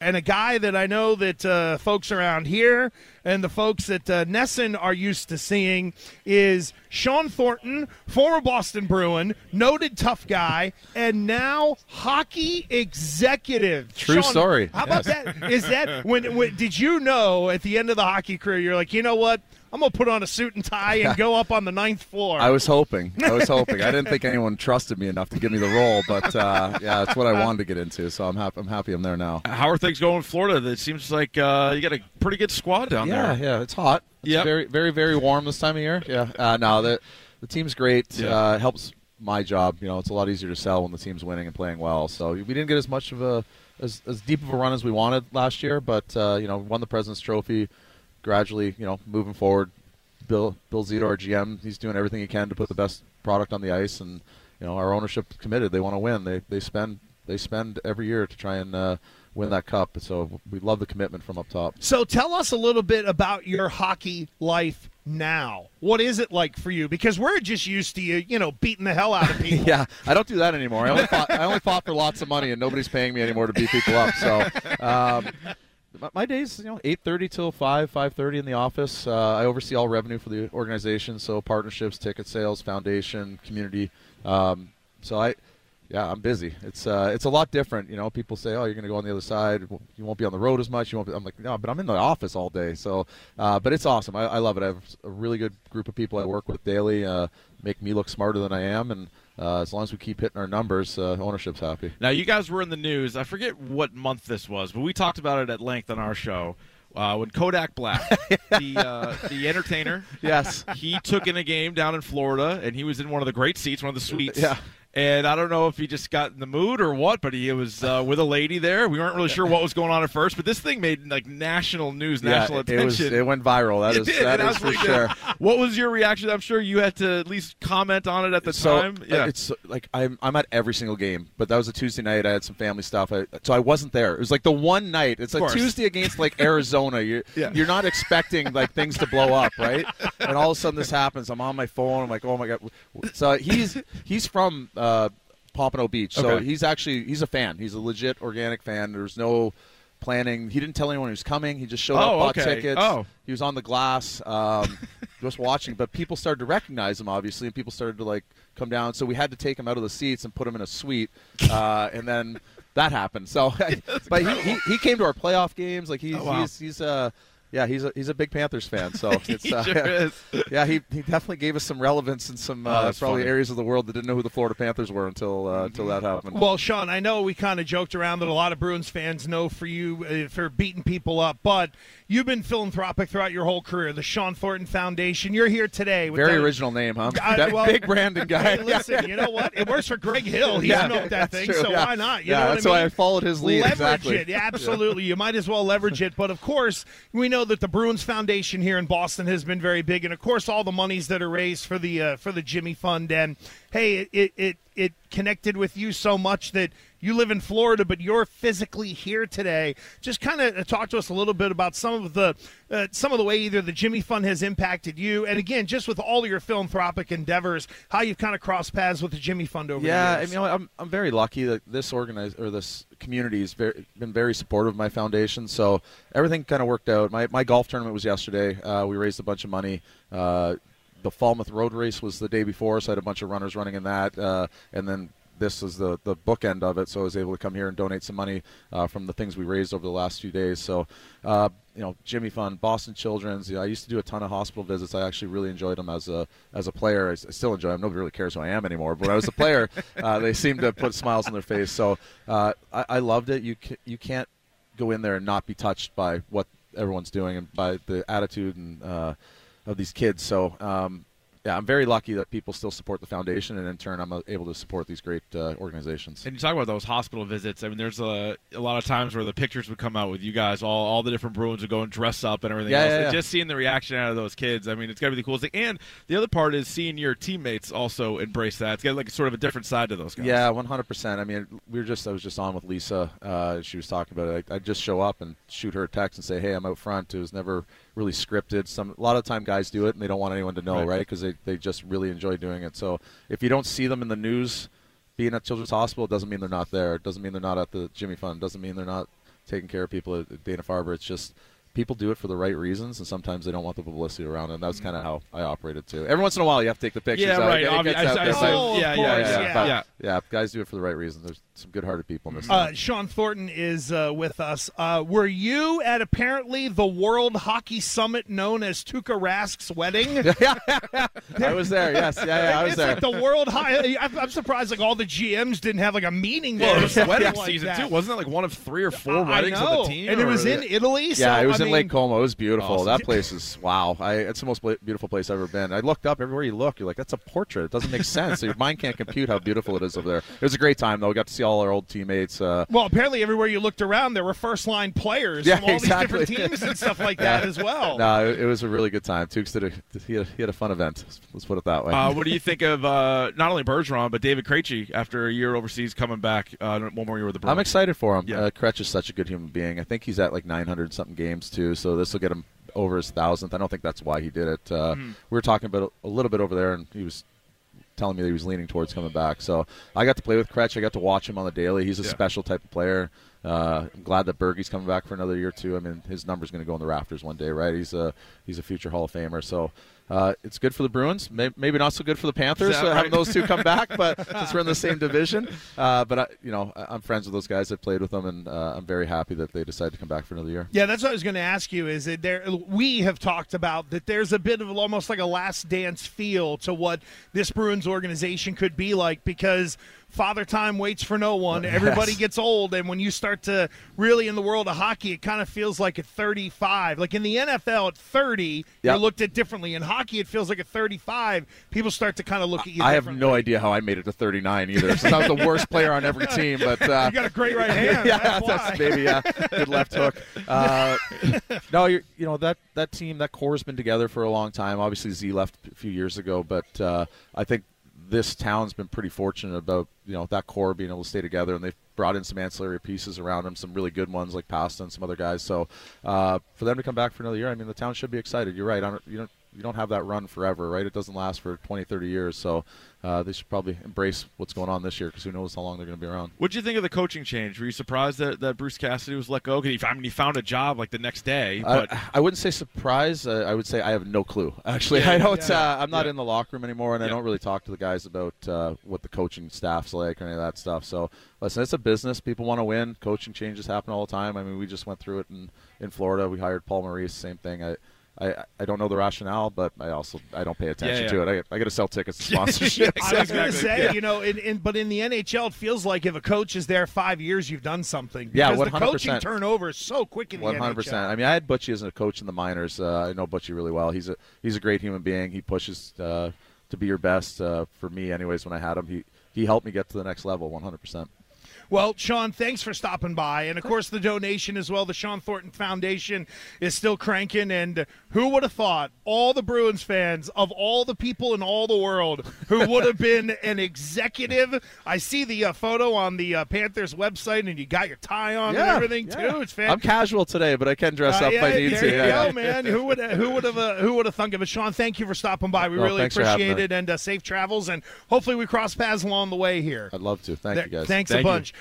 and a guy that I know that uh, folks around here and the folks that uh, NESN are used to seeing is Shawn Thornton, former Boston Bruin, noted tough guy, and now hockey executive. True Shawn, story. How about Yes. that? Is that when, when? Did you know at the end of the hockey career, you're like, you know what? I'm gonna put on a suit and tie and go up on the ninth floor. I was hoping. I was hoping. I didn't think anyone trusted me enough to give me the role, but uh, yeah, that's what I wanted to get into. So I'm happy. I'm happy I'm there now. How are things going in Florida? It seems like uh, you got a pretty good squad down yeah, there. yeah, it's hot. It's Yep. very, very, very warm this time of year. Yeah, uh, no, the the team's great. Yeah. Uh, helps my job. You know, it's a lot easier to sell when the team's winning and playing well. So we didn't get as much of a as, as deep of a run as we wanted last year, but uh, you know, won the President's Trophy. Gradually, you know, moving forward. Bill Bill Zito, our GM, he's doing everything he can to put the best product on the ice, and you know, our ownership committed. They want to win. They they spend they spend every year to try and uh, win that cup. So we love the commitment from up top. So tell us a little bit about your hockey life now. What is it like for you? Because we're just used to you, you know, beating the hell out of people. yeah, I don't do that anymore. I only fought, I only fought for lots of money, and nobody's paying me anymore to beat people up. So, um, my, days, you know, eight thirty till five, five thirty in the office. Uh, I oversee all revenue for the organization, so partnerships, ticket sales, foundation, community. Um, so I. Yeah, I'm busy. It's uh, it's a lot different. You know, people say, "Oh, you're going to go on the other side. You won't be on the road as much." You won't. Be. I'm like, no, but I'm in the office all day. So, uh, but it's awesome. I, I love it. I have a really good group of people I work with daily. Uh, make me look smarter than I am, and uh, as long as we keep hitting our numbers, uh, ownership's happy. Now, you guys were in the news. I forget what month this was, but we talked about it at length on our show. Uh, when Kodak Black, the uh, the entertainer, Yes. he took in a game down in Florida, and he was in one of the great seats, one of the suites. Yeah. And I don't know if he just got in the mood or what, but he was uh, with a lady there. We weren't really sure what was going on at first, but this thing made like national news, national yeah, it, was. attention. It went viral. That It is did, that is for sure. What was your reaction? I'm sure you had to at least comment on it at the so time. uh, Yeah. it's like I'm I'm at every single game, but that was a Tuesday night. I had some family stuff, I, so I wasn't there. It was like the one night. It's a. Tuesday against like Arizona. You're Yeah. you're not expecting like things to blow up, right? And all of a sudden this happens. I'm on my phone. I'm like, oh my god. So he's he's from uh, Pompano Beach, so Okay. he's actually he's a fan. He's a legit organic fan. There's no planning. He didn't tell anyone he was coming. He just showed Oh, up, bought okay. tickets. Oh. He was on the glass, um, just watching. But people started to recognize him, obviously, and people started to like come down. So we had to take him out of the seats and put him in a suite, uh, and then that happened. So, but he, he, he came to our playoff games. Like he's Oh, wow. he's he's uh yeah he's a he's a big Panthers fan. So it's He uh, sure is. yeah he, he definitely gave us some relevance in some Oh, uh, that's probably funny. areas of the world that didn't know who the Florida Panthers were until uh, until that happened. Well, Shawn, I know we kind of joked around that a lot of Bruins fans know for you uh, for beating people up, but you've been philanthropic throughout your whole career. The Shawn Thornton Foundation. You're here today. With Very that- original name, huh? I- that well, big Brandon guy. Hey, listen, you know what? It works for Greg Hill. He's Yeah, milked that thing, true, so yeah. why not? You yeah, know what that's I mean? why I followed his lead. leverage exactly. it. Yeah, absolutely. You might as well leverage it. But of course, we know that the Bruins Foundation here in Boston has been very big, and of course, all the monies that are raised for the uh, for the Jimmy Fund. And hey, it, it it it connected with you so much that you live in Florida, but you're physically here today. Just kind of talk to us a little bit about some of the uh, some of the way either the Jimmy Fund has impacted you, and again, just with all of your philanthropic endeavors, how you've kind of crossed paths with the Jimmy Fund over Yeah, the I years. mean, I'm I'm very lucky that this organize or this community has very, been very supportive of my foundation. So everything kind of worked out. My my golf tournament was yesterday. Uh, we raised a bunch of money. Uh, the Falmouth Road Race was the day before, so I had a bunch of runners running in that, uh, and then. This is the the bookend of it, so I was able to come here and donate some money uh, from the things we raised over the last few days. So, uh, you know, Jimmy Fund, Boston Children's. You know, I used to do a ton of hospital visits. I actually really enjoyed them as a as a player. I still enjoy them. Nobody really cares who I am anymore. But when I was a player, uh, they seem to put smiles on their face. So uh, I, I loved it. You ca- you can't go in there and not be touched by what everyone's doing and by the attitude and uh, of these kids. So. Um, yeah, I'm very lucky that people still support the foundation, and in turn, I'm uh, able to support these great uh, organizations. And you talk about those hospital visits. I mean, there's a, a lot of times where the pictures would come out with you guys, all, all the different Bruins would go and dress up and everything Yeah, else. yeah, yeah. just seeing the reaction out of those kids, I mean, it's got to be the coolest thing. And the other part is seeing your teammates also embrace that. It's got like sort of a different side to those guys. Yeah, one hundred percent. I mean, we were just I was just on with Lisa. Uh, she was talking about it. I, I'd just show up and shoot her a text and say, "Hey, I'm out front." It was never really scripted. Some a lot of time guys do it and they don't want anyone to know, Right. right? Because they they just really enjoy doing it. So if you don't see them in the news being at Children's Hospital, it doesn't mean they're not there. It doesn't mean they're not at the Jimmy Fund. It doesn't mean they're not taking care of people at Dana Farber. It's just people do it for the right reasons, and sometimes they don't want the publicity around. it, that's kind of how I operated too. Every once in a while, you have to take the pictures. Yeah, out. right. It gets I- out I there, saw- Oh, of yeah, yeah, yeah, yeah. but- yeah. yeah, guys do it for the right reasons. There's some good-hearted people in this. Uh. Shawn Thornton is uh, with us. Uh, were you at apparently the World Hockey Summit known as Tuukka Rask's wedding? I was there. Yes, yeah, yeah I was it's there. like the World Hockey. I'm, surprised like all the GMs didn't have like a meeting there. Well, it was wedding like season that. too. Wasn't it like one of three or four weddings of the team? and it was in Italy. So, yeah, it was I in mean, Lake Como. It was beautiful. Awesome. That place is wow. I, it's the most bla- beautiful place I've ever been. I looked up everywhere you look. You're like, that's a portrait. It doesn't make sense. Your mind can't compute how beautiful it is over there. It was a great time though. We got to see all our old teammates. Uh, Well, apparently everywhere you looked around, there were first line players Yeah, from all exactly. these different teams and stuff like that as well. no, it, it was a really good time. Tukes did a he had, a he had a fun event. Let's put it that way. Uh, what do you think of uh, not only Bergeron but David Krejci after a year overseas coming back? Uh, one more year with the Bruins. I'm excited for him. Yeah. Uh, Kretsch is such a good human being. I think he's at like 900 something games too, so this will get him over his thousandth. I don't think that's why he did it. Uh, Mm-hmm. We were talking about a little bit over there, and he was telling me that he was leaning towards coming back. So I got to play with Kretsch. I got to watch him on the daily. He's a Yeah. special type of player. Uh, I'm glad that Bergie's coming back for another year too. I mean, his number's going to go in the rafters one day, right? He's a he's a future Hall of Famer. So uh, it's good for the Bruins. May- Maybe not so good for the Panthers Is that uh, having those two come back, but since we're in the same division. Uh, but I, you know, I- I'm friends with those guys. I've played with them, and uh, I'm very happy that they decided to come back for another year. Yeah, that's what I was going to ask you. Is that there? We have talked about that. There's a bit of almost like a last dance feel to what this Bruins organization could be like because Father Time waits for no one. Everybody Yes. gets old, and when you start to really in the world of hockey, it kind of feels like at 35. Like in the NFL, at 30, you're Yep. looked at differently. In hockey, it feels like at 35, people start to kind of look at you. I have no idea how I made it to 39 either. So I was the worst player on every team, but uh, You got a great right hand. yeah, that's, why. maybe yeah, good left hook. Uh, no, you're, you know that that team, that core has been together for a long time. Obviously, Z left a few years ago, but uh, I think this town's been pretty fortunate about you know that core being able to stay together, and they've brought in some ancillary pieces around them, some really good ones like Pasta and some other guys. So uh, for them to come back for another year, I mean, the town should be excited. You're right. I don't, you don't you don't have that run forever, right? It doesn't last for 20, 30 years. So uh, they should probably embrace what's going on this year because who knows how long they're going to be around. What did you think of the coaching change? Were you surprised that, that Bruce Cassidy was let go? he, I mean, he found a job like the next day. But I, I wouldn't say surprise. Uh, I would say I have no clue. Actually, Yeah, I don't. yeah. Uh, I'm not in the locker room anymore, and I don't really talk to the guys about uh, what the coaching staff's like or any of that stuff. So, listen, it's a business. People want to win. Coaching changes happen all the time. I mean, we just went through it in, in Florida. We hired Paul Maurice. Same thing. I. I, I don't know the rationale, but I also I don't pay attention yeah. to it. I, I got to sell tickets to sponsorship. Yeah, I was going to say, Yeah. you know, in, in, but in the NHL, it feels like if a coach is there five years, you've done something. Yeah, because the 100%. coaching turnover is so quick in the One hundred percent. NHL. I mean, I had Butchie as a coach in the minors. Uh, I know Butchie really well. He's a he's a great human being. He pushes uh, to be your best. Uh, for me, anyways, when I had him, he he helped me get to the next level. One hundred percent. Well, Shawn, thanks for stopping by, and of course the donation as well. The Shawn Thornton Foundation is still cranking, and who would have thought all the Bruins fans of all the people in all the world who would have been an executive? I see the uh, photo on the uh, Panthers website, and you got your tie on and everything too. It's fantastic. I'm casual today, but I can dress Uh, up if I yeah, need there to. you yeah. go, man. Who would who would have uh, who would have thunk of it? Shawn, thank you for stopping by. We Well, really appreciate it, and uh, safe travels. And hopefully we cross paths along the way here. I'd love to. Thank There- you guys. Thanks Thank a you. Bunch.